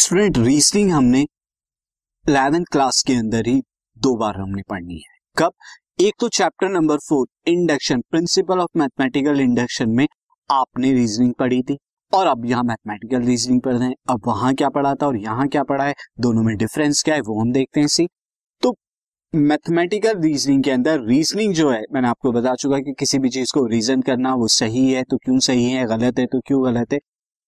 Student reasoning हमने eleventh class के अंदर ही दो बार हमने पढ़नी है। कब? एक तो chapter number four induction principle of mathematical induction में आपने रीजनिंग पढ़ी थी। और अब यहाँ मैथमेटिकल रीजनिंग पढ़ रहे हैं। अब वहाँ क्या पढ़ा था और यहाँ क्या पढ़ा है? दोनों में डिफरेंस क्या है? वो हम देखते हैं सी तो मैथमेटिकल रीजनिंग के अंदर रीजनिंग जो है, मैंने आपको बता चुका कि किसी भी चीज़ को रीजन करना वो सही है तो क्यों सही है, गलत है तो क्यों गलत है?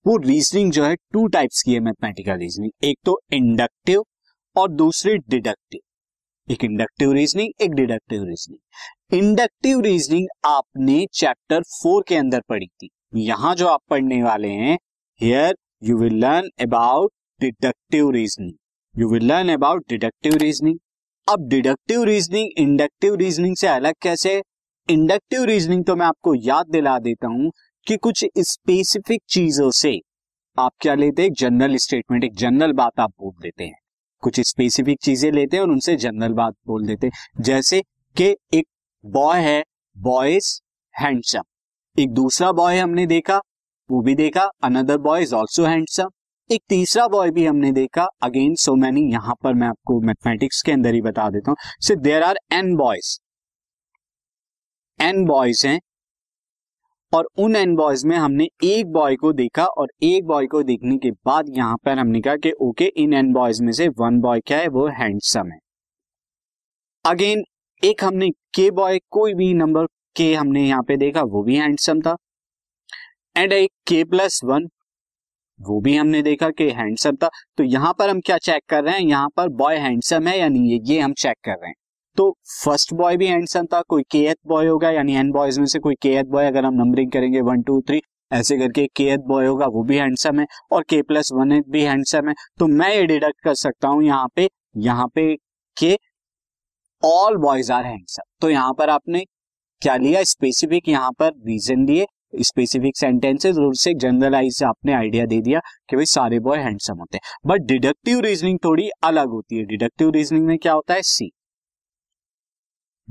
वो रीजनिंग जो है टू टाइप्स की है मैथमेटिकल रीजनिंग एक तो इंडक्टिव और दूसरी डिडक्टिव एक इंडक्टिव रीजनिंग एक डिडक्टिव रीजनिंग इंडक्टिव रीजनिंग आपने चैप्टर फोर के अंदर पढ़ी थी. यहाँ जो आप पढ़ने वाले हैं here you will learn about deductive reasoning you will learn about deductive reasoning अब डिडक्टिव रीजनिंग इंडक्टिव रीजनिंग से अलग कैसे? इंडक्टिव रीजनिंग तो मैं आपको याद दिला देता हूँ कि कुछ स्पेसिफिक चीज़ों से आप क्या लेते हैं? जनरल स्टेटमेंट एक जनरल बात आप बोल देते हैं। कुछ स्पेसिफिक चीज़ें लेते हैं और उनसे जनरल बात बोल देते हैं। जैसे कि एक बॉय है बॉयज़ हैंडसम एक दूसरा बॉय हमने देखा, वो भी देखा another boy is also handsome एक तीसरा बॉय भी हमने देखा अगेन सो मैनी यहाँ पर मैं आपको मैथमेटिक्स के अंदर ही बता देता हूँ। So there are n boys n boys हैं और उन एन बॉयज़ में हमने एक बॉय को देखा और एक बॉय को देखने के बाद यहाँ पर हमने कहा कि ओके इन एन बॉयज़ में से वन बॉय क्या है? वो हैंडसम है. अगेन एक हमने के बॉय कोई भी नंबर के हमने यहाँ पे देखा, वो भी हैंडसम था। एंड एक के प्लस वन वो भी हमने देखा कि हैंडसम था। तो यहाँ पर हम क्या चेक कर रहे हैं? यहाँ पर बॉय हैंडसम है या नहीं? है ये हम चेक कर रहे हैं। तो फ़र्स्ट बॉय भी हैंडसम था, कोई के एथ बॉय होगा, यानी एन बॉयज़ में से कोई के एथ बॉय अगर हम नंबरिंग करेंगे वन टू थ्री ऐसे करके के एथ बॉय होगा, वो भी हैंडसम है, और के प्लस वन भी हैंडसम है। तो मैं ये डिडक्ट कर सकता हूँ यहाँ पे यहाँ पे के ऑल बॉयज़ आर हैंडसम तो यहाँ पर आपने क्या लिया? स्पेसिफिक यहाँ पर रीजन लिए स्पेसिफिक सेंटेंसेस और उससे जनरलाइज आपने आइडिया दे दिया कि भाई सारे बॉय हैंडसम होते हैं। बट डिडक्टिव रीजनिंग थोड़ी अलग होती है। डिडक्टिव रीजनिंग में क्या होता है? सी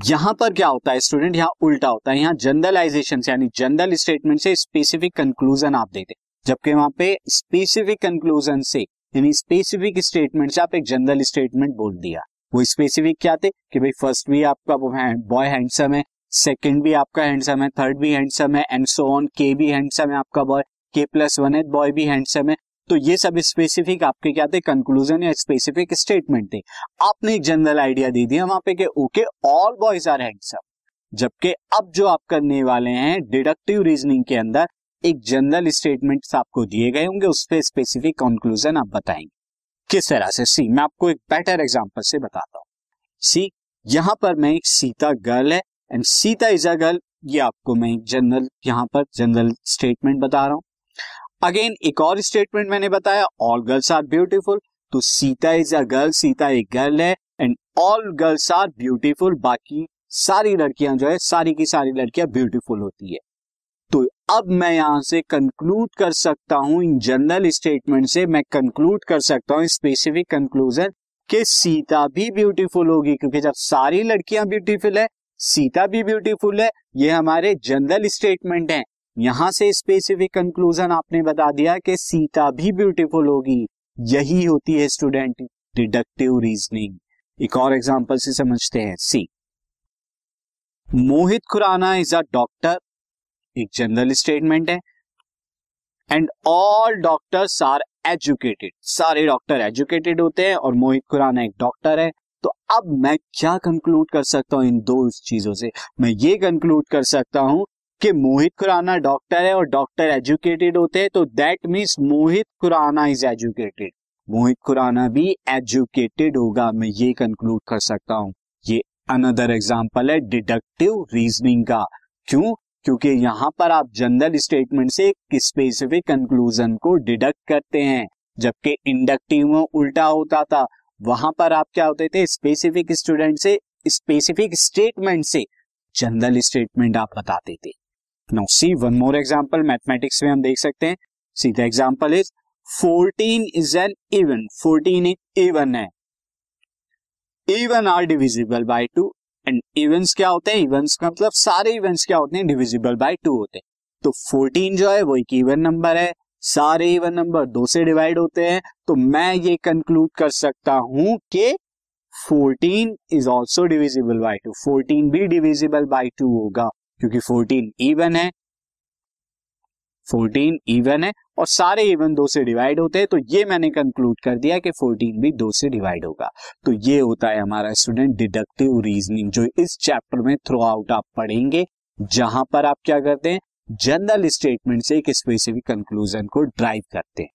यहाँ पर क्या होता है स्टूडेंट यहाँ उल्टा होता है, यहाँ जनरलाइजेशन से, यानी जनरल स्टेटमेंट से स्पेसिफिक कंक्लूजन आप देते जबकि वहाँ पे स्पेसिफिक कंक्लूजन से, यानी स्पेसिफिक स्टेटमेंट से आप एक जनरल स्टेटमेंट बोल दिया। वो स्पेसिफिक क्या थे? कि भाई फ़र्स्ट भी आपका बॉय हैंडसम है सेकंड भी आपका हैंडसम है थर्ड भी हैंडसम है एंड सो ऑन के भी हैंडसम है आपका बॉय के प्लस वन है बॉय भी हैंडसम है तो ये सब स्पेसिफिक आपके क्या थे? कंक्लूजन या स्पेसिफिक स्टेटमेंट थे। आपने एक जनरल आइडिया दे दिया वहाँ पे कि okay all boys are handsome जबकि अब जो आप करने वाले हैं डिडक्टिव रीजनिंग के अंदर एक जनरल स्टेटमेंट आपको दिए गए होंगे, उस पर स्पेसिफिक कंक्लूजन आप बताएँगे। किस तरह से? सी मैं आपको एक बेटर एग्ज़ाम्पल से बताता हूँ। सी यहाँ पर मैं एक सीता गर्ल है and Sita is a girl ये आपको मैं एक जनरल यहाँ पर जनरल स्टेटमेंट बता रहा हूँ। अगेन एक और स्टेटमेंट मैंने बताया ऑल गर्ल्स आर ब्यूटीफुल तो Sita is a girl Sita एक गर्ल है and all girls are beautiful बाकी सारी लड़कियाँ जो है, सारी की सारी लड़कियाँ ब्यूटीफुल होती है। तो अब मैं यहाँ से कंक्लूड कर सकता हूँ, इन जनरल स्टेटमेंट से मैं कंक्लूड कर सकता हूँ स्पेसिफिक कंक्लूजन कि सीता भी ब्यूटीफुल होगी, क्योंकि जब सारी लड़कियाँ ब्यूटीफुल है, सीता भी ब्यूटीफुल है, ये हमारे जनरल स्टेटमेंट हैं। यहाँ से स्पेसिफिक कंक्लूजन आपने बता दिया कि सीता भी ब्यूटीफुल होगी। यही होती है स्टूडेंट डिडक्टिव रीजनिंग एक और एग्जांपल से समझते हैं। See Mohit Khurana is a doctor एक जनरल स्टेटमेंट है। And all doctors are educated सारे डॉक्टर एजुकेटेड होते हैं और मोहित खुराना एक डॉक्टर है। तो अब मैं क्या कंक्लूड कर सकता हूँ इन दो चीज़ों से? मैं ये कंक्लूड कर सकता हूँ कि मोहित खुराना डॉक्टर है और डॉक्टर एजुकेटेड होते हैं तो that means Mohit Khurana is educated Mohit Khurana भी एजुकेटेड होगा, मैं ये कंक्लूड कर सकता हूँ। ये अनदर एग्ज़ाम्पल है डिडक्टिव रीजनिंग का। क्यों? क्योंकि यहाँ पर आप जनरल स्टेटमेंट से एक स्पेसिफिक कंक्लूजन को डिडक्ट करते हैं। जबकि इंडक्टिव में उल्टा होता था, वहाँ पर आप क्या होते थे? स्पेसिफिक स्टूडेंट से स्पेसिफिक स्टेटमेंट से जनरल स्टेटमेंट आप बताते थे। Now see one more example mathematics में हम देख सकते हैं। See the example is 14 is an even 14 एक इवन है। Even are divisible by two and evens क्या होते हैं? इवेंट्स का मतलब सारे इवेंट्स क्या होते हैं? डिविजिबल बाय टू होते हैं। तो 14 जो है, वो एक इवन नंबर है। सारे इवन नंबर दो से डिवाइड होते हैं। तो मैं ये कंक्लूड कर सकता हूँ कि 14 is also divisible by two 14 भी डिविजिबल बाई टू होगा। क्योंकि 14 इवन है। 14 इवन है और सारे इवन दो से डिवाइड होते हैं तो ये मैंने कंक्लूड कर दिया कि 14 भी दो से डिवाइड होगा। तो ये होता है हमारा स्टूडेंट डिडक्टिव रीजनिंग जो इस चैप्टर में थ्रू आउट आप पढ़ेंगे, जहाँ पर आप क्या करते हैं? जनरल स्टेटमेंट से एक स्पेसिफिक कंक्लूजन को ड्राइव करते हैं।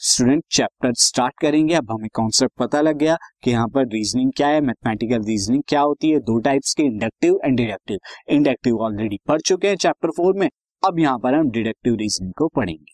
स्टूडेंट चैप्टर स्टार्ट करेंगे। अब हमें कॉन्सेप्ट पता लग गया कि यहाँ पर रीजनिंग क्या है मैथमेटिकल रीजनिंग क्या होती है। दो टाइप्स के inductive and deductive inductive already पढ़ चुके हैं चैप्टर फोर में। अब यहाँ पर हम डिडक्टिव रीजनिंग को पढ़ेंगे।